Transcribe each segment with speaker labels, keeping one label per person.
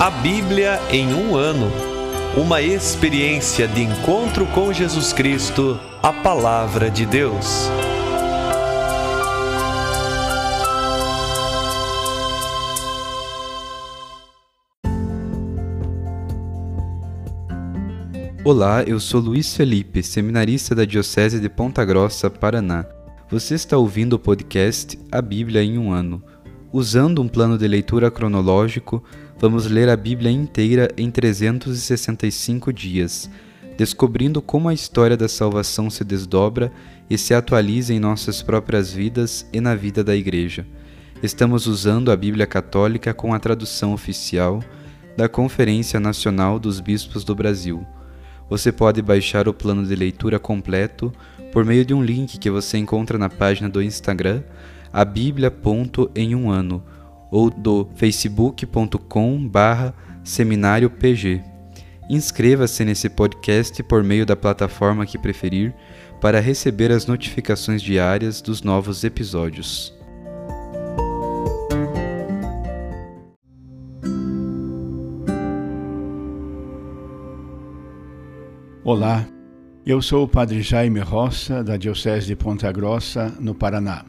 Speaker 1: A Bíblia em um ano. Uma experiência de encontro com Jesus Cristo, a Palavra de Deus.
Speaker 2: Olá, eu sou Luiz Felipe, seminarista da Diocese de Ponta Grossa, Paraná. Você está ouvindo o podcast A Bíblia em um Ano. Usando um plano de leitura cronológico, vamos ler a Bíblia inteira em 365 dias, descobrindo como a história da salvação se desdobra e se atualiza em nossas próprias vidas e na vida da Igreja. Estamos usando a Bíblia Católica com a tradução oficial da Conferência Nacional dos Bispos do Brasil. Você pode baixar o plano de leitura completo por meio de um link que você encontra na página do Instagram, a Bíblia em um ano, ou do facebook.com barra seminário PG. Inscreva-se nesse podcast por meio da plataforma que preferir para receber as notificações diárias dos novos episódios.
Speaker 3: Olá, eu sou o Padre Jaime Roça, da Diocese de Ponta Grossa, no Paraná.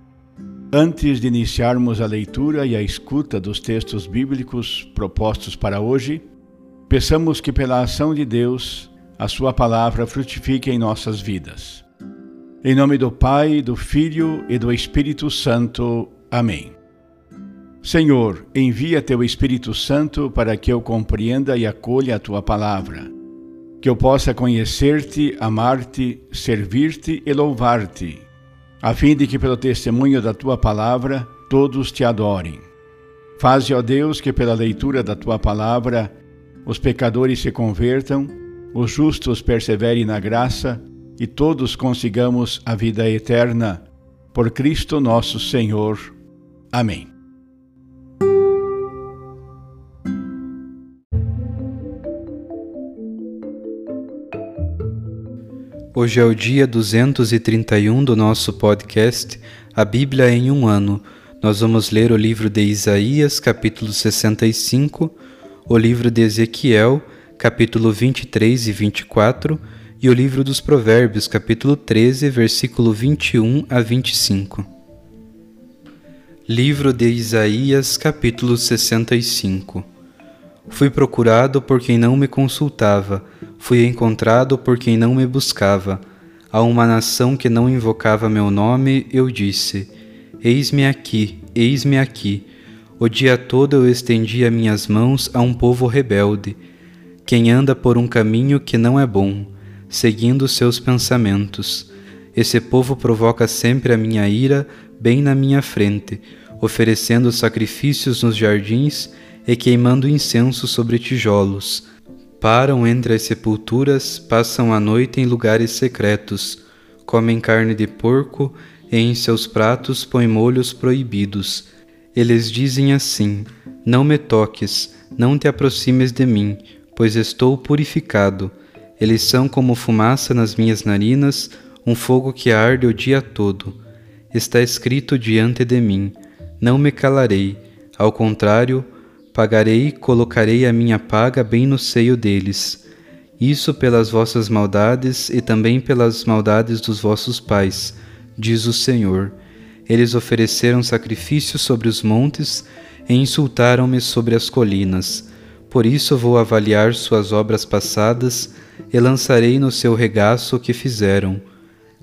Speaker 3: Antes de iniciarmos a leitura e a escuta dos textos bíblicos propostos para hoje, peçamos que, pela ação de Deus, a Sua palavra frutifique em nossas vidas. Em nome do Pai, do Filho e do Espírito Santo. Amém. Senhor, envia Teu Espírito Santo para que eu compreenda e acolha a Tua palavra que eu possa conhecer-te, amar-te, servir-te e louvar-te, a fim de que, pelo testemunho da tua palavra, todos te adorem. Faze, ó Deus, que pela leitura da tua palavra os pecadores se convertam, os justos perseverem na graça e todos consigamos a vida eterna. Por Cristo nosso Senhor. Amém.
Speaker 2: Hoje é o dia 231 do nosso podcast A Bíblia em um Ano. Nós vamos ler o livro de Isaías, capítulo 65, o livro de Ezequiel, capítulo 23 e 24, e o livro dos Provérbios, capítulo 13, versículo 21 a 25. Livro de Isaías, capítulo 65 Fui procurado por quem não me consultava, fui encontrado por quem não me buscava. A uma nação que não invocava meu nome, eu disse: Eis-me aqui, eis-me aqui. O dia todo eu estendia minhas mãos a um povo rebelde, quem anda por um caminho que não é bom, seguindo seus pensamentos. Esse povo provoca sempre a minha ira bem na minha frente, oferecendo sacrifícios nos jardins e queimando incenso sobre tijolos. Param entre as sepulturas, passam a noite em lugares secretos, comem carne de porco e em seus pratos põem molhos proibidos. Eles dizem assim: Não me toques, não te aproximes de mim, pois estou purificado. Eles são como fumaça nas minhas narinas, um fogo que arde o dia todo. Está escrito diante de mim: Não me calarei. Ao contrário, Pagarei, colocarei a minha paga bem no seio deles. Isso pelas vossas maldades e também pelas maldades dos vossos pais, diz o Senhor. Eles ofereceram sacrifícios sobre os montes e insultaram-me sobre as colinas. Por isso vou avaliar suas obras passadas e lançarei no seu regaço o que fizeram.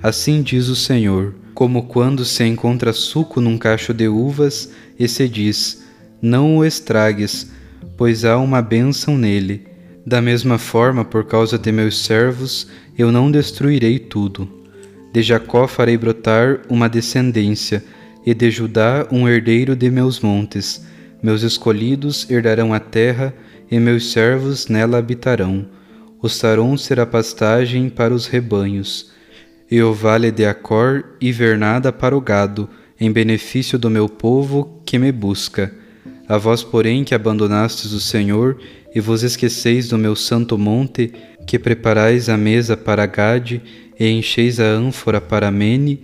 Speaker 2: Assim diz o Senhor: como quando se encontra suco num cacho de uvas e se diz: não o estragues, pois há uma bênção nele. Da mesma forma, por causa de meus servos, eu não destruirei tudo. De Jacó farei brotar uma descendência, e de Judá um herdeiro de meus montes. Meus escolhidos herdarão a terra, e meus servos nela habitarão. O Saron será pastagem para os rebanhos, e o vale de Acor invernada para o gado, em benefício do meu povo que me busca. A vós, porém, que abandonastes o Senhor e vos esqueceis do meu santo monte, que preparais a mesa para Gade e encheis a ânfora para Mene,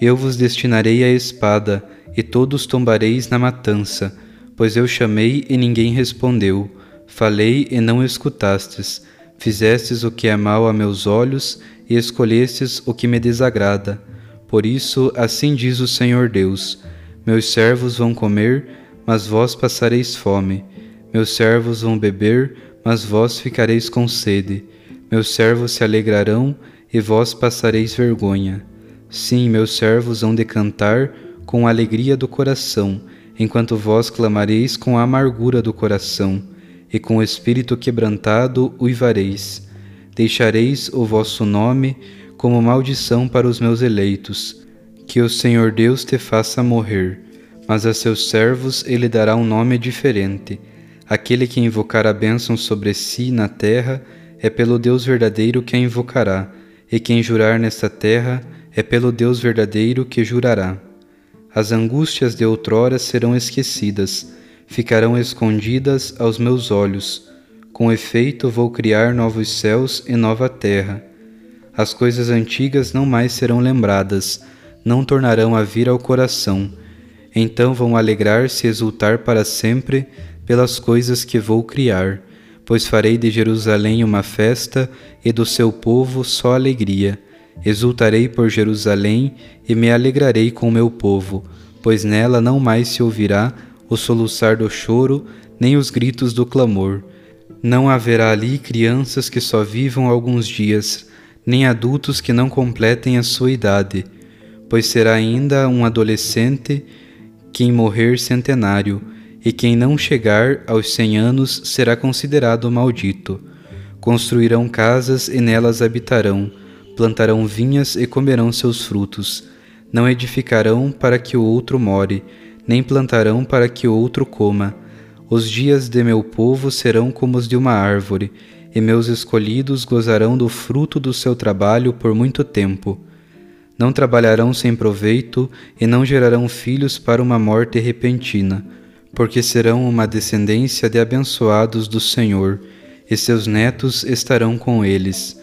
Speaker 2: eu vos destinarei a espada, e todos tombareis na matança, pois eu chamei e ninguém respondeu, Falei e não escutastes, fizestes o que é mal a meus olhos e escolhestes o que me desagrada. Por isso, assim diz o Senhor Deus: Meus servos vão comer, mas vós passareis fome. Meus servos vão beber, mas vós ficareis com sede. Meus servos se alegrarão, e vós passareis vergonha. Sim, meus servos hão de cantar com a alegria do coração, enquanto vós clamareis com a amargura do coração e com o espírito quebrantado uivareis. Deixareis o vosso nome como maldição para os meus eleitos. Que o Senhor Deus te faça morrer, mas a seus servos ele dará um nome diferente. Aquele que invocar a bênção sobre si na terra é pelo Deus verdadeiro que a invocará, e quem jurar nesta terra é pelo Deus verdadeiro que jurará. As angústias de outrora serão esquecidas, ficarão escondidas aos meus olhos. Com efeito, vou criar novos céus e nova terra. As coisas antigas não mais serão lembradas, não tornarão a vir ao coração. Então vão alegrar-se e exultar para sempre pelas coisas que vou criar, pois farei de Jerusalém uma festa e do seu povo só alegria. Exultarei por Jerusalém e me alegrarei com meu povo, pois nela não mais se ouvirá o soluçar do choro, nem os gritos do clamor. Não haverá ali crianças que só vivam alguns dias, nem adultos que não completem a sua idade, pois será ainda um adolescente quem morrer centenário, e quem não chegar aos cem anos será considerado maldito. Construirão casas e nelas habitarão, plantarão vinhas e comerão seus frutos. Não edificarão para que o outro more, nem plantarão para que outro coma. Os dias de meu povo serão como os de uma árvore, e meus escolhidos gozarão do fruto do seu trabalho por muito tempo. Não trabalharão sem proveito e não gerarão filhos para uma morte repentina, porque serão uma descendência de abençoados do Senhor, e seus netos estarão com eles.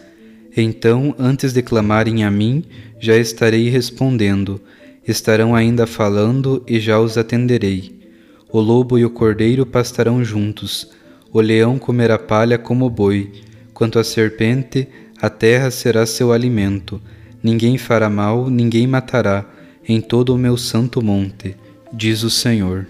Speaker 2: Então, antes de clamarem a mim, já estarei respondendo estarão ainda falando e já os atenderei. O lobo e o cordeiro pastarão juntos, o leão comerá palha como boi, quanto à serpente, a terra será seu alimento. Ninguém fará mal, ninguém matará, em todo o meu santo monte, diz o Senhor.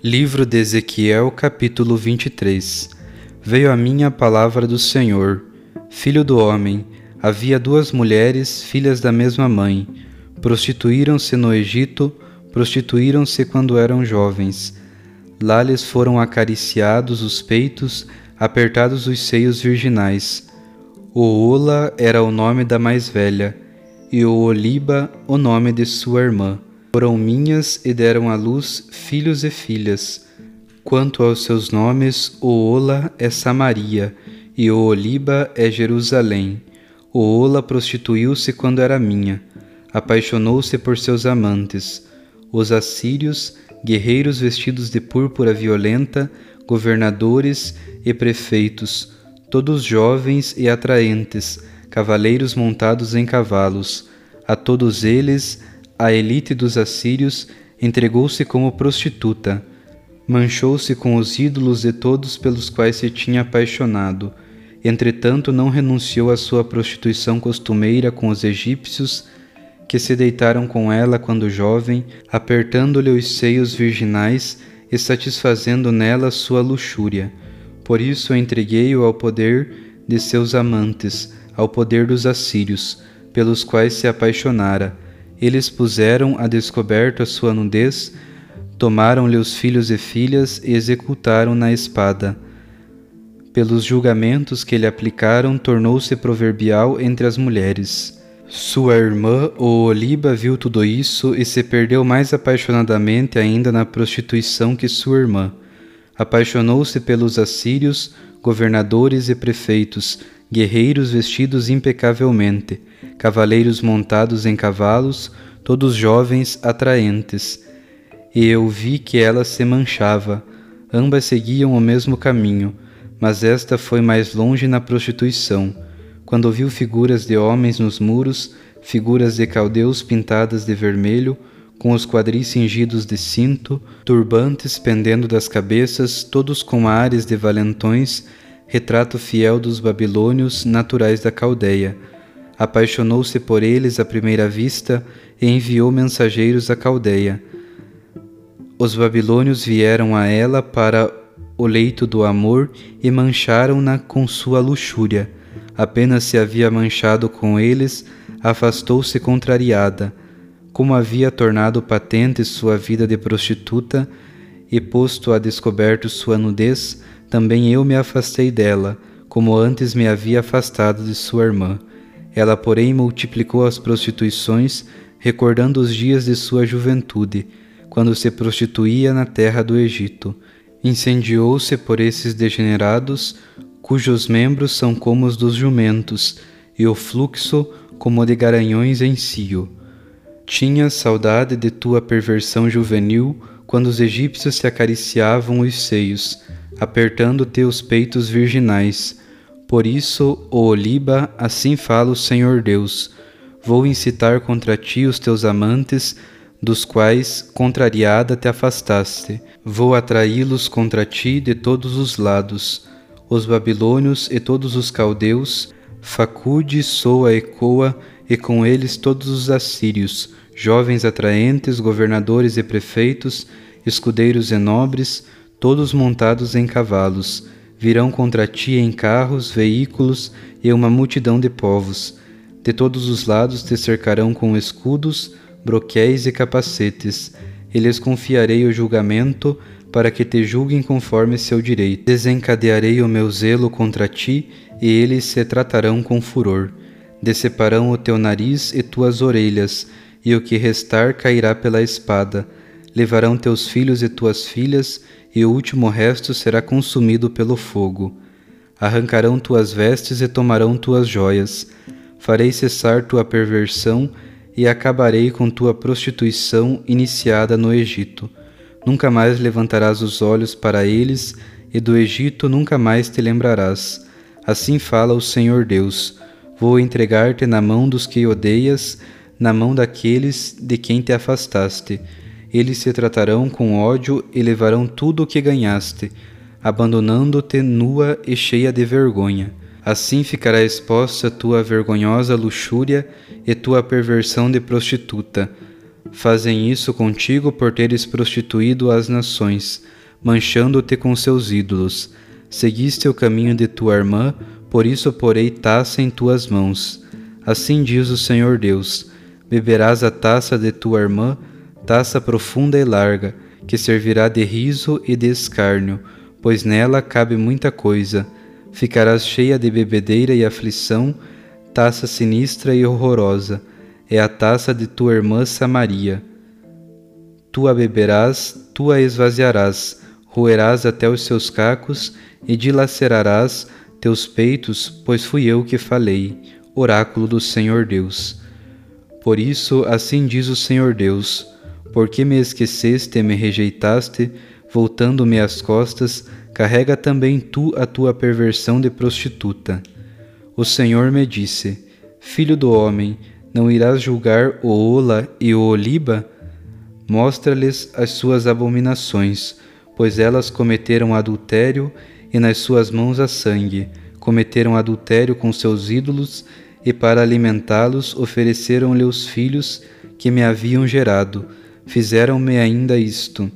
Speaker 2: Livro de Ezequiel, capítulo 23 Veio a mim a palavra do Senhor Filho do homem, havia duas mulheres, filhas da mesma mãe. Prostituíram-se no Egito, prostituíram-se quando eram jovens. Lá lhes foram acariciados os peitos, apertados os seios virginais. O Ola era o nome da mais velha, e o Oliba o nome de sua irmã. Foram minhas e deram à luz filhos e filhas. Quanto aos seus nomes, o Ola é Samaria, e o Oliba é Jerusalém. O Ola prostituiu-se quando era minha, apaixonou-se por seus amantes. Os assírios, guerreiros vestidos de púrpura violenta, governadores e prefeitos, todos jovens e atraentes, cavaleiros montados em cavalos. A todos eles, a elite dos assírios entregou-se como prostituta. Manchou-se com os ídolos de todos pelos quais se tinha apaixonado Entretanto, não renunciou à sua prostituição costumeira com os egípcios, que se deitaram com ela quando jovem, apertando-lhe os seios virginais e satisfazendo nela sua luxúria. Por isso entreguei-o ao poder de seus amantes, ao poder dos assírios, pelos quais se apaixonara. Eles puseram a descoberto a sua nudez, tomaram-lhe os filhos e filhas e executaram na espada pelos julgamentos que lhe aplicaram, tornou-se proverbial entre as mulheres. Sua irmã, o Oliba, viu tudo isso e se perdeu mais apaixonadamente ainda na prostituição que sua irmã. Apaixonou-se pelos assírios, governadores e prefeitos, guerreiros vestidos impecavelmente, cavaleiros montados em cavalos, todos jovens atraentes. E eu vi que ela se manchava. Ambas seguiam o mesmo caminho mas esta foi mais longe na prostituição, quando viu figuras de homens nos muros, figuras de caldeus pintadas de vermelho, com os quadris cingidos de cinto, turbantes pendendo das cabeças, todos com ares de valentões, retrato fiel dos babilônios naturais da Caldeia. Apaixonou-se por eles à primeira vista e enviou mensageiros à Caldeia. Os babilônios vieram a ela para o leito do amor e mancharam-na com sua luxúria. Apenas se havia manchado com eles, afastou-se contrariada. Como havia tornado patente sua vida de prostituta e posto a descoberto sua nudez, também eu me afastei dela, como antes me havia afastado de sua irmã. Ela, porém, multiplicou as prostituições, recordando os dias de sua juventude, quando se prostituía na terra do Egito. Incendiou-se por esses degenerados, cujos membros são como os dos jumentos, e o fluxo como de garanhões em cio. Tinha saudade de tua perversão juvenil, quando os egípcios se acariciavam os seios, apertando teus peitos virginais. Por isso, ó Oliba, assim fala o Senhor Deus: Vou incitar contra ti os teus amantes, dos quais, contrariada, te afastaste. Vou atraí-los contra ti de todos os lados. Os babilônios e todos os caldeus, Facude, Soa, Ecoa, e com eles todos os assírios, jovens atraentes, governadores e prefeitos, escudeiros e nobres, todos montados em cavalos, virão contra ti em carros, veículos e uma multidão de povos. De todos os lados te cercarão com escudos, broquéis e capacetes. E lhes confiarei o julgamento, para que te julguem conforme seu direito. Desencadearei o meu zelo contra ti, e eles se tratarão com furor. Deceparão o teu nariz e tuas orelhas, e o que restar cairá pela espada. Levarão teus filhos e tuas filhas, e o último resto será consumido pelo fogo. Arrancarão tuas vestes e tomarão tuas joias. Farei cessar tua perversão e acabarei com tua prostituição iniciada no Egito. Nunca mais levantarás os olhos para eles, e do Egito nunca mais te lembrarás. Assim fala o Senhor Deus: Vou entregar-te na mão dos que odeias, na mão daqueles de quem te afastaste eles se tratarão com ódio e levarão tudo o que ganhaste, abandonando-te nua e cheia de vergonha. Assim ficará exposta tua vergonhosa luxúria e tua perversão de prostituta. Fazem isso contigo por teres prostituído as nações, manchando-te com seus ídolos. Seguiste o caminho de tua irmã, por isso porei taça em tuas mãos. Assim diz o Senhor Deus: beberás a taça de tua irmã, taça profunda e larga, que servirá de riso e de escárnio, pois nela cabe muita coisa. Ficarás cheia de bebedeira e aflição, taça sinistra e horrorosa, é a taça de tua irmã Samaria. Tu a beberás, tu a esvaziarás, roerás até os seus cacos e dilacerarás teus peitos, pois fui eu que falei, oráculo do Senhor Deus. Por isso, assim diz o Senhor Deus: porque me esqueceste e me rejeitaste, voltando-me as costas, carrega também tu a tua perversão de prostituta. O Senhor me disse: Filho do homem, não irás julgar o Ola e o Oliba? Mostra-lhes as suas abominações, pois elas cometeram adultério e nas suas mãos há sangue, cometeram adultério com seus ídolos e para alimentá-los ofereceram-lhe os filhos que me haviam gerado fizeram-me ainda isto.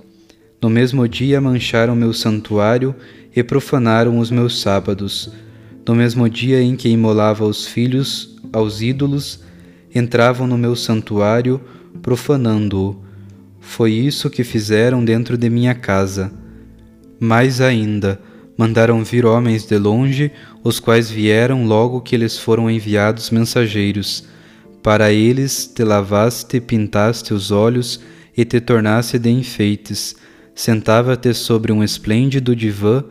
Speaker 2: No mesmo dia mancharam meu santuário e profanaram os meus sábados. No mesmo dia em que imolava os filhos aos ídolos, entravam no meu santuário, profanando-o. Foi isso que fizeram dentro de minha casa. Mais ainda, mandaram vir homens de longe, os quais vieram logo que lhes foram enviados mensageiros. Para eles te lavaste pintaste os olhos e te tornasse de enfeites. Sentava-te sobre um esplêndido divã,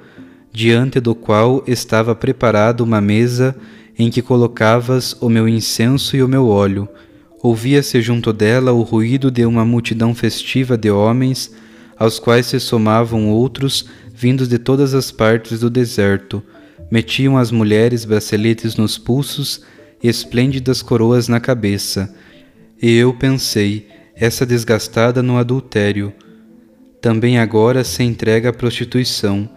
Speaker 2: diante do qual estava preparada uma mesa em que colocavas o meu incenso e o meu óleo. Ouvia-se junto dela o ruído de uma multidão festiva de homens, aos quais se somavam outros vindos de todas as partes do deserto. Metiam as mulheres braceletes nos pulsos e esplêndidas coroas na cabeça. E eu pensei, essa desgastada no adultério. Também agora se entrega à prostituição.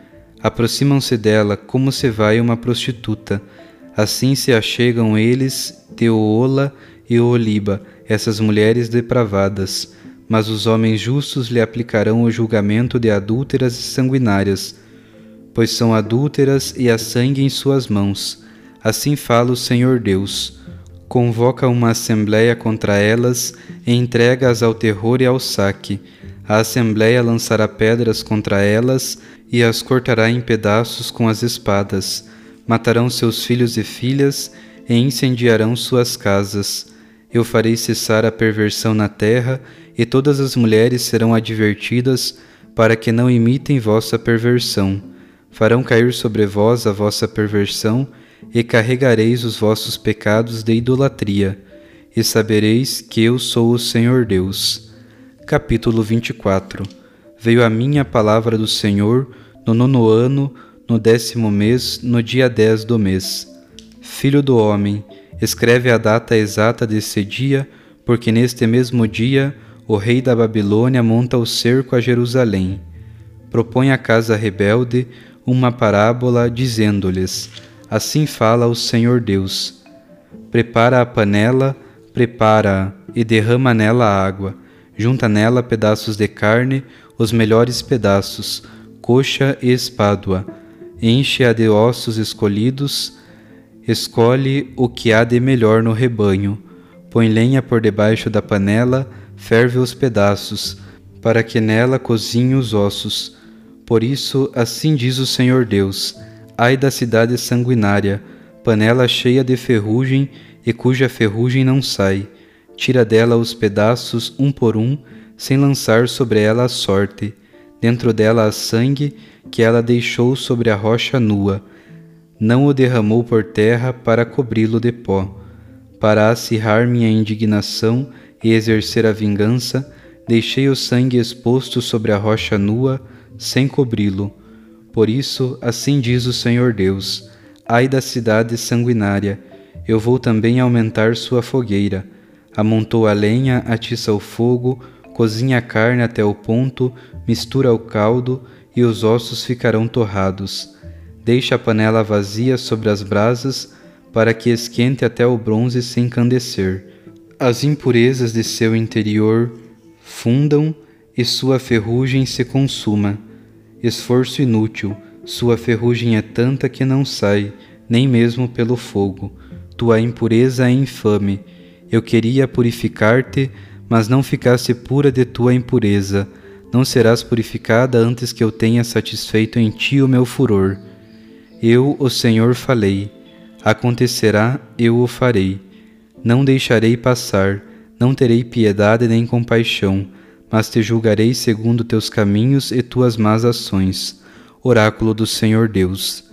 Speaker 2: Aproximam-se dela como se vai uma prostituta. Assim se achegam eles, Teoola e Oliba, essas mulheres depravadas. Mas os homens justos lhe aplicarão o julgamento de adúlteras e sanguinárias, pois são adúlteras e há sangue em suas mãos. Assim fala o Senhor Deus convoca uma assembléia contra elas e entrega-as ao terror e ao saque. A assembléia lançará pedras contra elas e as cortará em pedaços com as espadas. Matarão seus filhos e filhas e incendiarão suas casas. Eu farei cessar a perversão na terra, e todas as mulheres serão advertidas para que não imitem vossa perversão. Farão cair sobre vós a vossa perversão e carregareis os vossos pecados de idolatria, e sabereis que eu sou o Senhor Deus. Capítulo 24 Veio a mim a palavra do Senhor no nono ano, no décimo mês, no dia dez do mês. Filho do homem, escreve a data exata desse dia, porque neste mesmo dia o rei da Babilônia monta o cerco a Jerusalém. Propõe à casa rebelde uma parábola, dizendo-lhes: Assim fala o Senhor Deus. Prepara a panela, prepara e derrama nela água. Junta nela pedaços de carne, os melhores pedaços, coxa e espádua. Enche-a de ossos escolhidos, escolhe o que há de melhor no rebanho. Põe lenha por debaixo da panela, ferve os pedaços, para que nela cozinhe os ossos. Por isso, assim diz o Senhor Deus: Ai da cidade sanguinária, panela cheia de ferrugem e cuja ferrugem não sai. Tira dela os pedaços um por um, sem lançar sobre ela a sorte. Dentro dela há sangue que ela deixou sobre a rocha nua. Não o derramou por terra para cobri-lo de pó. Para acirrar minha indignação e exercer a vingança, deixei o sangue exposto sobre a rocha nua, sem cobri-lo por isso, assim diz o Senhor Deus: Ai da cidade sanguinária, eu vou também aumentar sua fogueira. Amontou a lenha, atiça o fogo, cozinha a carne até o ponto, mistura o caldo e os ossos ficarão torrados. Deixa a panela vazia sobre as brasas, para que esquente até o bronze se encandecer. As impurezas de seu interior fundam e sua ferrugem se consuma esforço inútil, sua ferrugem é tanta que não sai, nem mesmo pelo fogo. Tua impureza é infame. Eu queria purificar-te, mas não ficaste pura de tua impureza. Não serás purificada antes que eu tenha satisfeito em ti o meu furor. Eu, o Senhor, falei. Acontecerá, eu o farei. Não deixarei passar, não terei piedade nem compaixão mas te julgarei segundo teus caminhos e tuas más ações. Oráculo do Senhor Deus.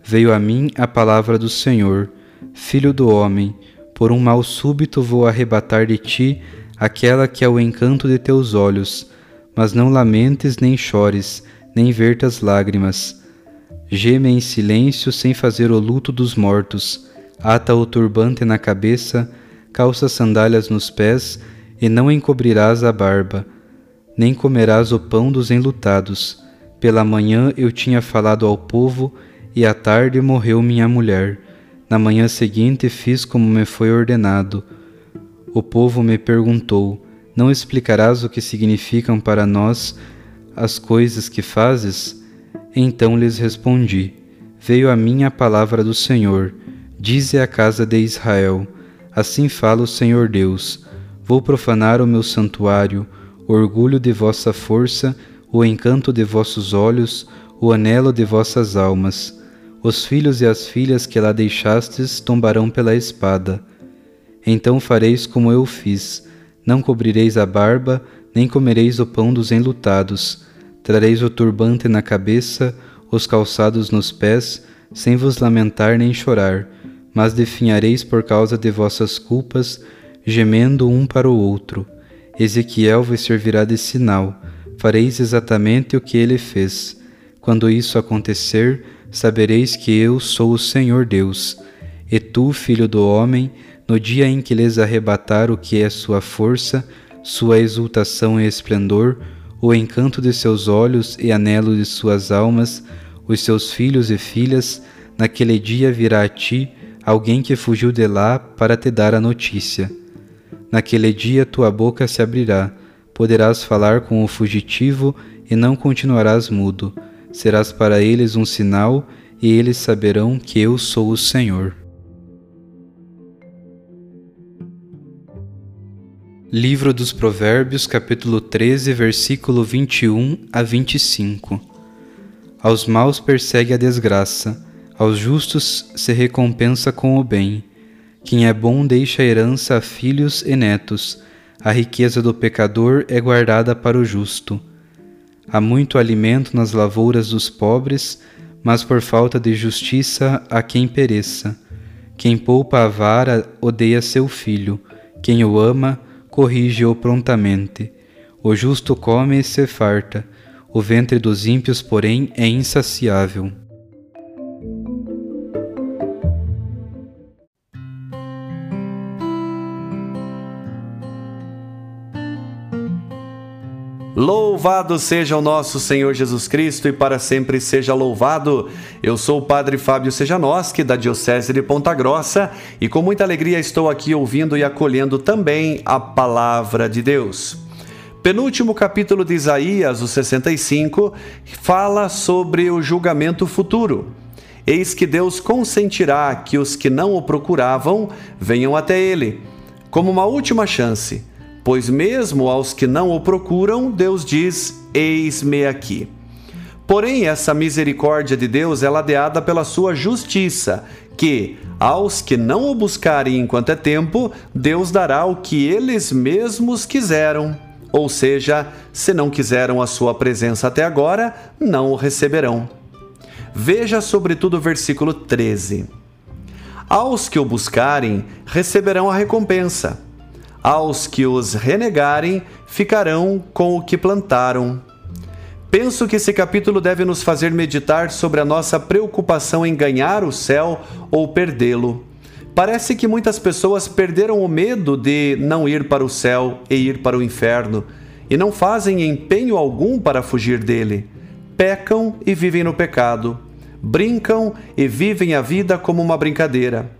Speaker 2: Veio a mim a palavra do Senhor, Filho do homem, por um mal súbito vou arrebatar de ti aquela que é o encanto de teus olhos, mas não lamentes nem chores, nem vertas lágrimas. Geme em silêncio sem fazer o luto dos mortos, ata o turbante na cabeça, calça sandálias nos pés e não encobrirás a barba nem comerás o pão dos enlutados. Pela manhã eu tinha falado ao povo, e à tarde morreu minha mulher. Na manhã seguinte fiz como me foi ordenado. O povo me perguntou: Não explicarás o que significam para nós as coisas que fazes? Então lhes respondi: Veio a mim a palavra do Senhor. Dize à casa de Israel: Assim fala o Senhor Deus: Vou profanar o meu santuário orgulho de vossa força, o encanto de vossos olhos, o anelo de vossas almas. Os filhos e as filhas que lá deixastes tombarão pela espada. Então fareis como eu fiz: não cobrireis a barba, nem comereis o pão dos enlutados. Trareis o turbante na cabeça, os calçados nos pés, sem vos lamentar nem chorar, mas definhareis por causa de vossas culpas, gemendo um para o outro. Ezequiel vos servirá de sinal, fareis exatamente o que ele fez. Quando isso acontecer, sabereis que eu sou o Senhor Deus. E tu, filho do homem, no dia em que lhes arrebatar o que é sua força, sua exultação e esplendor, o encanto de seus olhos e anelo de suas almas, os seus filhos e filhas, naquele dia virá a ti alguém que fugiu de lá para te dar a notícia. Naquele dia tua boca se abrirá, poderás falar com o fugitivo e não continuarás mudo. Serás para eles um sinal e eles saberão que eu sou o Senhor. Livro dos Provérbios, capítulo 13, versículo 21 a 25. Aos maus persegue a desgraça, aos justos se recompensa com o bem. Quem é bom deixa herança a filhos e netos, a riqueza do pecador é guardada para o justo. Há muito alimento nas lavouras dos pobres, mas por falta de justiça há quem pereça. Quem poupa a vara odeia seu filho, quem o ama, corrige-o prontamente. O justo come e se farta, o ventre dos ímpios, porém, é insaciável.
Speaker 1: Louvado seja o nosso Senhor Jesus Cristo e para sempre seja louvado. Eu sou o Padre Fábio Sejanoski, da Diocese de Ponta Grossa, e com muita alegria estou aqui ouvindo e acolhendo também a Palavra de Deus. Penúltimo capítulo de Isaías, o 65, fala sobre o julgamento futuro. Eis que Deus consentirá que os que não o procuravam venham até ele, como uma última chance Pois mesmo aos que não o procuram, Deus diz: Eis-me aqui. Porém, essa misericórdia de Deus é ladeada pela sua justiça, que, aos que não o buscarem enquanto é tempo, Deus dará o que eles mesmos quiseram. Ou seja, se não quiseram a sua presença até agora, não o receberão. Veja sobretudo o versículo 13. Aos que o buscarem, receberão a recompensa. Aos que os renegarem, ficarão com o que plantaram. Penso que esse capítulo deve nos fazer meditar sobre a nossa preocupação em ganhar o céu ou perdê-lo. Parece que muitas pessoas perderam o medo de não ir para o céu e ir para o inferno, e não fazem empenho algum para fugir dele. Pecam e vivem no pecado. Brincam e vivem a vida como uma brincadeira.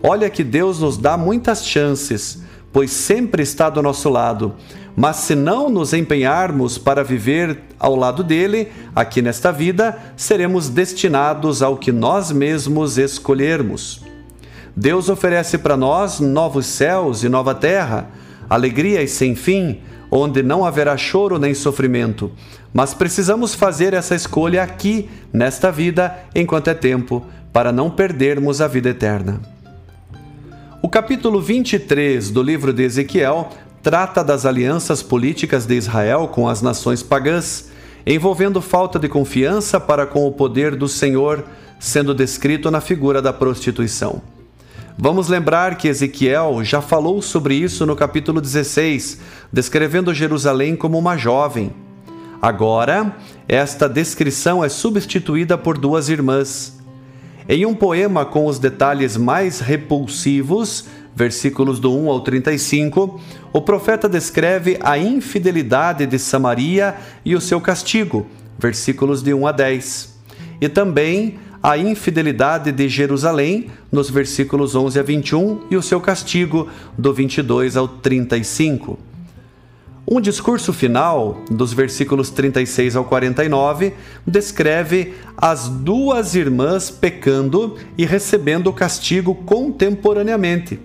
Speaker 1: Olha que Deus nos dá muitas chances, pois sempre está do nosso lado. Mas se não nos empenharmos para viver ao lado dele, aqui nesta vida, seremos destinados ao que nós mesmos escolhermos. Deus oferece para nós novos céus e nova terra, alegrias sem fim, onde não haverá choro nem sofrimento. Mas precisamos fazer essa escolha aqui, nesta vida, enquanto é tempo, para não perdermos a vida eterna. O capítulo 23 do livro de Ezequiel trata das alianças políticas de Israel com as nações pagãs, envolvendo falta de confiança para com o poder do Senhor, sendo descrito na figura da prostituição. Vamos lembrar que Ezequiel já falou sobre isso no capítulo 16, descrevendo Jerusalém como uma jovem. Agora, esta descrição é substituída por duas irmãs, em um poema com os detalhes mais repulsivos, versículos do 1 ao 35, o profeta descreve a infidelidade de Samaria e o seu castigo, versículos de 1 a 10. E também a infidelidade de Jerusalém, nos versículos 11 a 21, e o seu castigo, do 22 ao 35. Um discurso final, dos versículos 36 ao 49, descreve as duas irmãs pecando e recebendo o castigo contemporaneamente.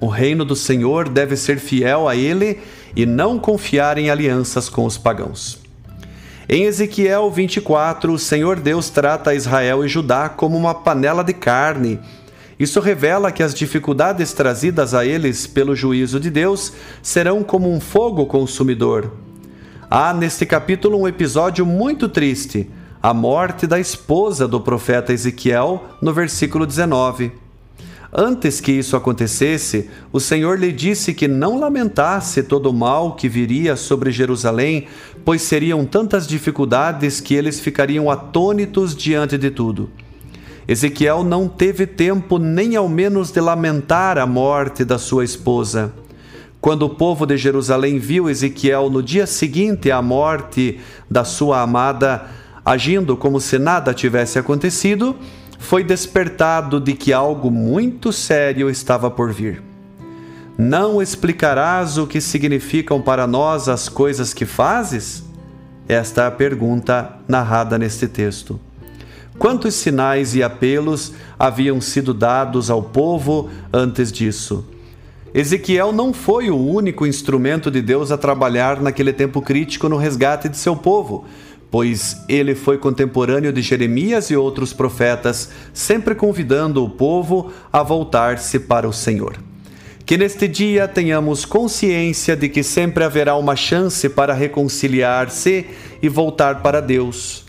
Speaker 1: O reino do Senhor deve ser fiel a ele e não confiar em alianças com os pagãos. Em Ezequiel 24, o Senhor Deus trata Israel e Judá como uma panela de carne isso revela que as dificuldades trazidas a eles pelo juízo de Deus serão como um fogo consumidor. Há neste capítulo um episódio muito triste, a morte da esposa do profeta Ezequiel, no versículo 19. Antes que isso acontecesse, o Senhor lhe disse que não lamentasse todo o mal que viria sobre Jerusalém, pois seriam tantas dificuldades que eles ficariam atônitos diante de tudo. Ezequiel não teve tempo nem ao menos de lamentar a morte da sua esposa. Quando o povo de Jerusalém viu Ezequiel no dia seguinte à morte da sua amada, agindo como se nada tivesse acontecido, foi despertado de que algo muito sério estava por vir. Não explicarás o que significam para nós as coisas que fazes? Esta é a pergunta narrada neste texto. Quantos sinais e apelos haviam sido dados ao povo antes disso? Ezequiel não foi o único instrumento de Deus a trabalhar naquele tempo crítico no resgate de seu povo, pois ele foi contemporâneo de Jeremias e outros profetas, sempre convidando o povo a voltar-se para o Senhor. Que neste dia tenhamos consciência de que sempre haverá uma chance para reconciliar-se e voltar para Deus.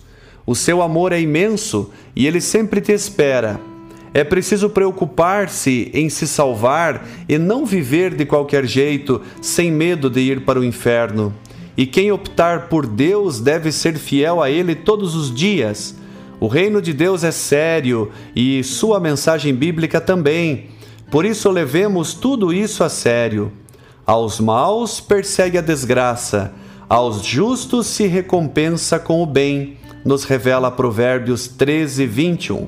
Speaker 1: O seu amor é imenso e ele sempre te espera é preciso preocupar-se em se salvar e não viver de qualquer jeito, sem medo de ir para o inferno. E quem optar por Deus deve ser fiel a Ele todos os dias. O reino de Deus é sério e sua mensagem bíblica também. Por isso, levemos tudo isso a sério. Aos maus persegue a desgraça, aos justos se recompensa com o bem, nos revela Provérbios 13, 21.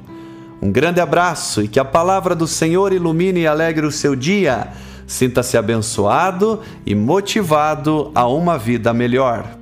Speaker 1: Um grande abraço e que a palavra do Senhor ilumine e alegre o seu dia. Sinta-se abençoado e motivado a uma vida melhor.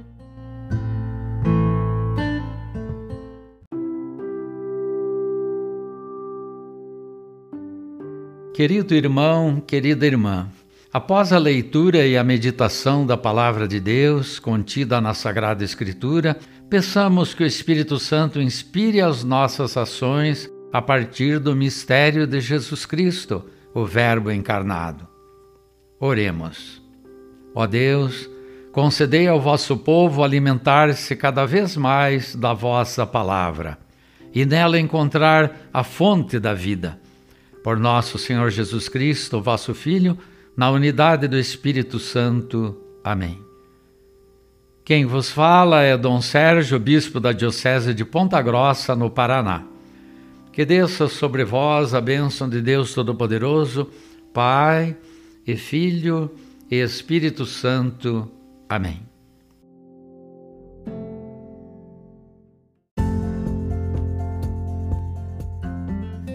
Speaker 4: Querido irmão, querida irmã, após a leitura e a meditação da palavra de Deus contida na Sagrada Escritura, peçamos que o Espírito Santo inspire as nossas ações a partir do mistério de Jesus Cristo, o Verbo encarnado. Oremos. Ó Deus, concedei ao vosso povo alimentar-se cada vez mais da vossa palavra e nela encontrar a fonte da vida. Por nosso Senhor Jesus Cristo, vosso Filho, na unidade do Espírito Santo. Amém. Quem vos fala é Dom Sérgio, bispo da Diocese de Ponta Grossa, no Paraná. Que desça sobre vós a bênção de Deus Todo-Poderoso, Pai e Filho e Espírito Santo. Amém.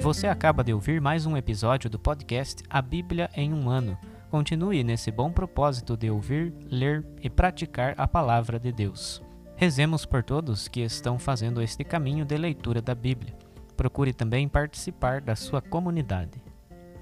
Speaker 5: Você acaba de ouvir mais um episódio do podcast A Bíblia em um Ano. Continue nesse bom propósito de ouvir, ler e praticar a palavra de Deus. Rezemos por todos que estão fazendo este caminho de leitura da Bíblia procure também participar da sua comunidade.